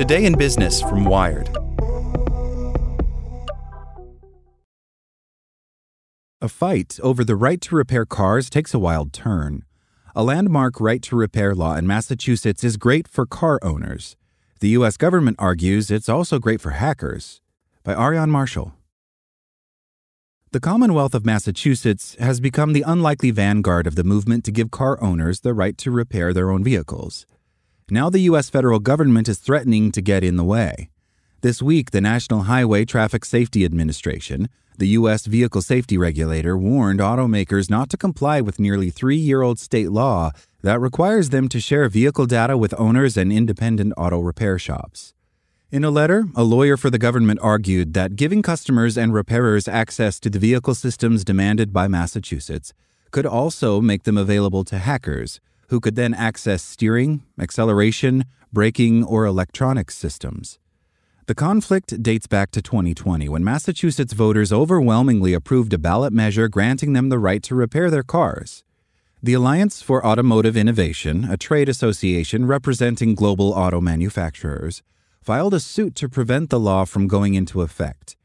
Today in Business from Wired. A fight over the right to repair cars takes a wild turn. A landmark right to repair law in Massachusetts is great for car owners. The U.S. government argues it's also great for hackers. By Aarian Marshall. The Commonwealth of Massachusetts has become the unlikely vanguard of the movement to give car owners the right to repair their own vehicles. Now the U.S. federal government is threatening to get in the way. This week, the National Highway Traffic Safety Administration, the U.S. vehicle safety regulator, warned automakers not to comply with nearly three year old state law that requires them to share vehicle data with owners and independent auto repair shops. In a letter, a lawyer for the government argued that giving customers and repairers access to the vehicle systems demanded by Massachusetts could also make them available to hackers, who could then access steering, acceleration, braking, or electronics systems. The conflict dates back to 2020 when Massachusetts voters overwhelmingly approved a ballot measure granting them the right to repair their cars. The Alliance for Automotive Innovation, a trade association representing global auto manufacturers, filed a suit to prevent the law from going into effect.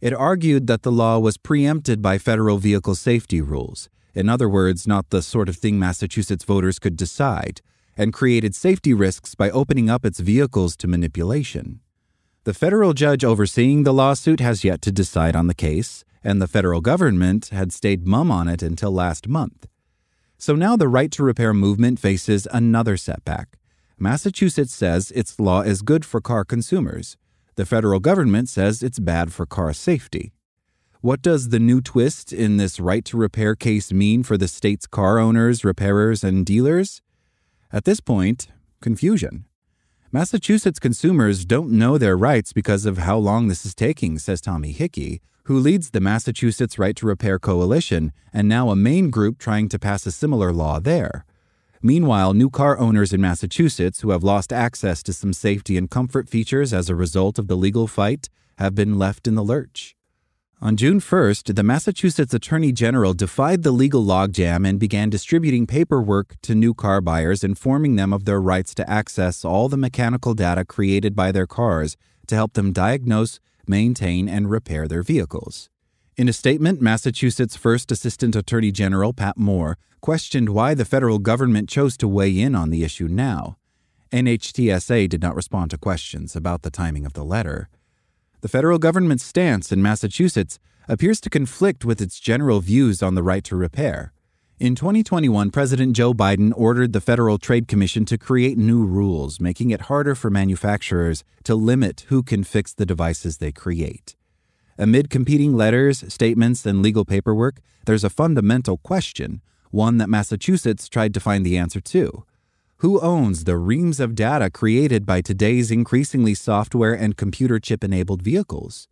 It argued that the law was preempted by federal vehicle safety rules, in other words, not the sort of thing Massachusetts voters could decide, and created safety risks by opening up its vehicles to manipulation. The federal judge overseeing the lawsuit has yet to decide on the case, and the federal government had stayed mum on it until last month. So now the right to repair movement faces another setback. Massachusetts says its law is good for car consumers. The federal government says it's bad for car safety. What does the new twist in this right to repair case mean for the state's car owners, repairers, and dealers? At this point, confusion. Massachusetts consumers don't know their rights because of how long this is taking, says Tommy Hickey, who leads the Massachusetts Right to Repair Coalition and now a Maine group trying to pass a similar law there. Meanwhile, new car owners in Massachusetts who have lost access to some safety and comfort features as a result of the legal fight have been left in the lurch. On June 1st, the Massachusetts Attorney General defied the legal logjam and began distributing paperwork to new car buyers, informing them of their rights to access all the mechanical data created by their cars to help them diagnose, maintain, and repair their vehicles. In a statement, Massachusetts First Assistant Attorney General Pat Moore questioned why the federal government chose to weigh in on the issue now. NHTSA did not respond to questions about the timing of the letter. The federal government's stance in Massachusetts appears to conflict with its general views on the right to repair. In 2021, President Joe Biden ordered the Federal Trade Commission to create new rules, making it harder for manufacturers to limit who can fix the devices they create. Amid competing letters, statements, and legal paperwork, there's a fundamental question, one that Massachusetts tried to find the answer to. Who owns the reams of data created by today's increasingly software and computer chip enabled vehicles?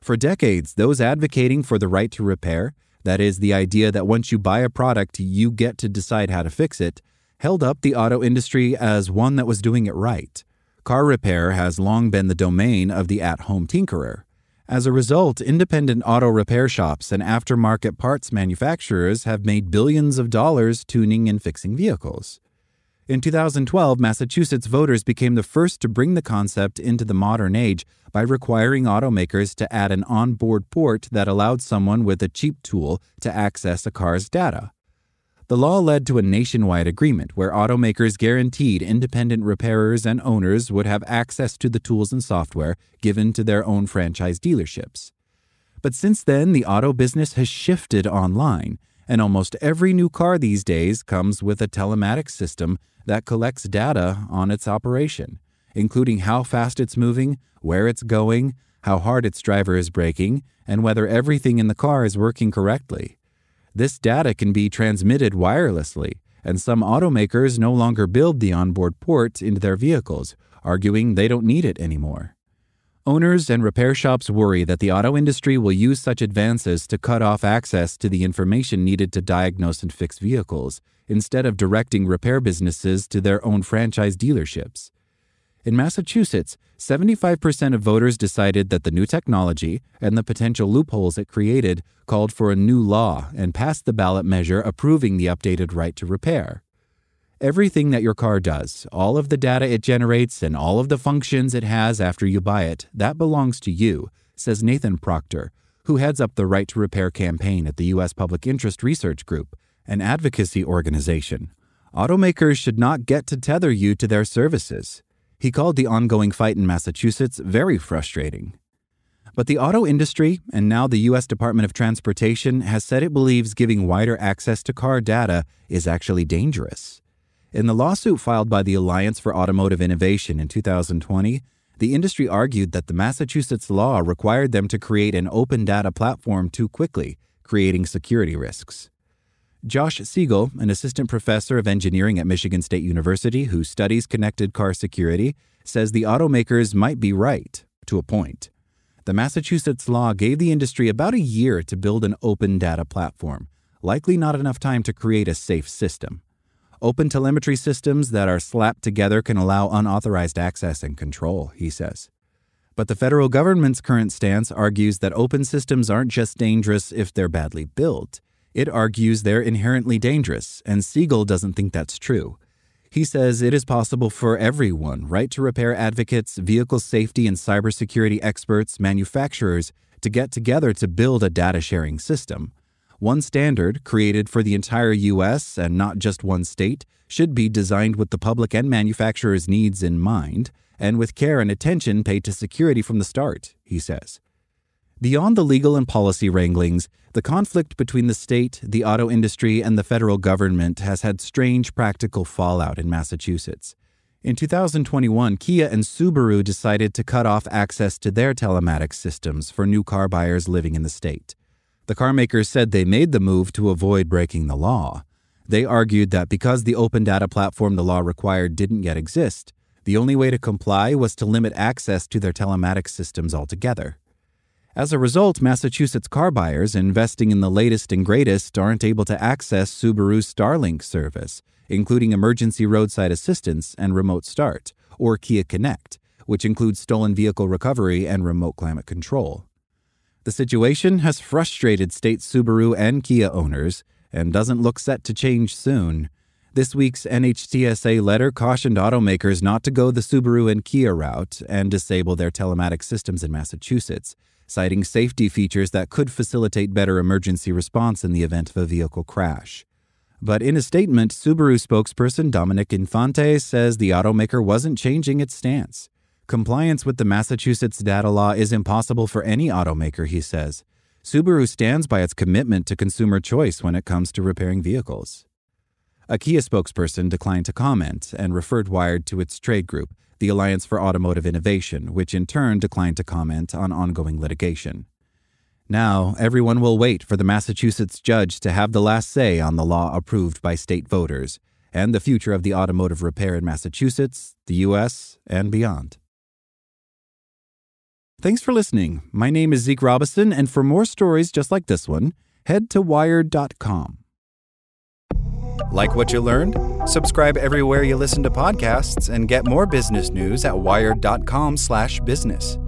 For decades, those advocating for the right to repair, that is, the idea that once you buy a product, you get to decide how to fix it, held up the auto industry as one that was doing it right. Car repair has long been the domain of the at home tinkerer. As a result, independent auto repair shops and aftermarket parts manufacturers have made billions of dollars tuning and fixing vehicles. In 2012, Massachusetts voters became the first to bring the concept into the modern age by requiring automakers to add an onboard port that allowed someone with a cheap tool to access a car's data. The law led to a nationwide agreement where automakers guaranteed independent repairers and owners would have access to the tools and software given to their own franchise dealerships. But since then, the auto business has shifted online, and almost every new car these days comes with a telematics system that collects data on its operation, including how fast it's moving, where it's going, how hard its driver is braking, and whether everything in the car is working correctly. This data can be transmitted wirelessly, and some automakers no longer build the onboard port into their vehicles, arguing they don't need it anymore. Owners and repair shops worry that the auto industry will use such advances to cut off access to the information needed to diagnose and fix vehicles, instead of directing repair businesses to their own franchise dealerships. In Massachusetts, 75% of voters decided that the new technology and the potential loopholes it created called for a new law and passed the ballot measure approving the updated right to repair. Everything that your car does, all of the data it generates, and all of the functions it has after you buy it, that belongs to you, says Nathan Proctor, who heads up the Right to Repair campaign at the U.S. Public Interest Research Group, an advocacy organization. Automakers should not get to tether you to their services. He called the ongoing fight in Massachusetts very frustrating. But the auto industry, and now the U.S. Department of Transportation, has said it believes giving wider access to car data is actually dangerous. In the lawsuit filed by the Alliance for Automotive Innovation in 2020, the industry argued that the Massachusetts law required them to create an open data platform too quickly, creating security risks. Josh Siegel, an assistant professor of engineering at Michigan State University who studies connected car security, says the automakers might be right, to a point. The Massachusetts law gave the industry about a year to build an open data platform, likely not enough time to create a safe system. Open telemetry systems that are slapped together can allow unauthorized access and control, he says. But the federal government's current stance argues that open systems aren't just dangerous if they're badly built. It argues they're inherently dangerous, and Siegel doesn't think that's true. He says it is possible for everyone, right to repair advocates, vehicle safety and cybersecurity experts, manufacturers, to get together to build a data sharing system. One standard, created for the entire US and not just one state, should be designed with the public and manufacturers' needs in mind, and with care and attention paid to security from the start, he says. Beyond the legal and policy wranglings, the conflict between the state, the auto industry, and the federal government has had strange practical fallout in Massachusetts. In 2021, Kia and Subaru decided to cut off access to their telematics systems for new car buyers living in the state. The carmakers said they made the move to avoid breaking the law. They argued that because the open data platform the law required didn't yet exist, the only way to comply was to limit access to their telematics systems altogether. As a result, Massachusetts car buyers investing in the latest and greatest aren't able to access Subaru's Starlink service, including emergency roadside assistance and remote start, or Kia Connect, which includes stolen vehicle recovery and remote climate control. The situation has frustrated state Subaru and Kia owners and doesn't look set to change soon. This week's NHTSA letter cautioned automakers not to go the Subaru and Kia route and disable their telematic systems in Massachusetts, citing safety features that could facilitate better emergency response in the event of a vehicle crash. But in a statement, Subaru spokesperson Dominic Infante says the automaker wasn't changing its stance. Compliance with the Massachusetts data law is impossible for any automaker, he says. Subaru stands by its commitment to consumer choice when it comes to repairing vehicles. A Kia spokesperson declined to comment and referred Wired to its trade group, the Alliance for Automotive Innovation, which in turn declined to comment on ongoing litigation. Now, everyone will wait for the Massachusetts judge to have the last say on the law approved by state voters and the future of the automotive repair in Massachusetts, the U.S., and beyond. Thanks for listening. My name is Zeke Robison, and for more stories just like this one, head to wired.com. Like what you learned? Subscribe everywhere you listen to podcasts and get more business news at wired.com/business.